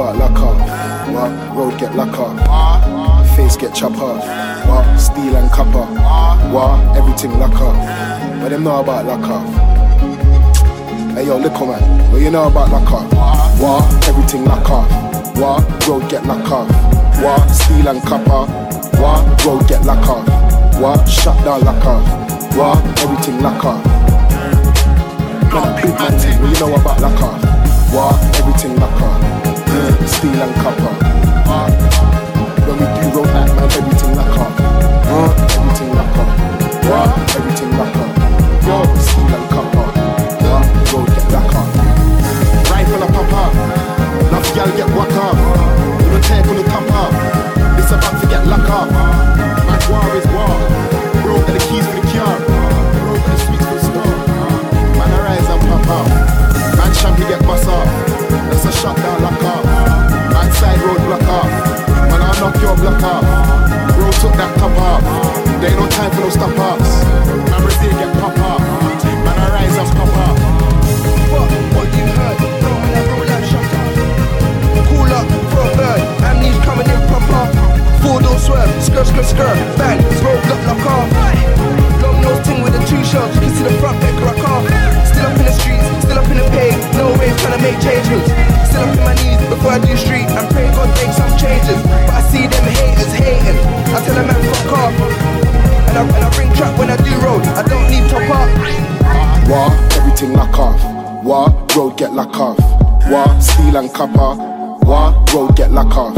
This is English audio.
about lock off. What? Road get lock up. Face get chop off. What? Steel and copper. What? Everything lock up. But them know about lock up. Hey yo, little man, what you know about lock up? What? Everything lock up. What? Road get lock up. What? Steel and copper. What? Road get lock up. What? Shut down lock up. What? Everything lock up. Man, big man what you know about lock off? What? Everything lock off. Mm, time for no stop offs. Get pop off. Man, I rise and pop off. What, what you heard? Roll like, roll like, shut. Cool up, throw a bird. Amnesia coming in proper. Four door swerve, skirt, skirt, skirt. Bang, roll up, lock off. Long nose ting with the two shells. You can see the front back rock off. Still up in the streets, still up in the pay. No way trying to make changes. Still up in my knees before I do street. And trap when I do road. I don't need top up. What? Everything lock off. What? Road get lock off. What? Steel and copper. What? Road get lock off.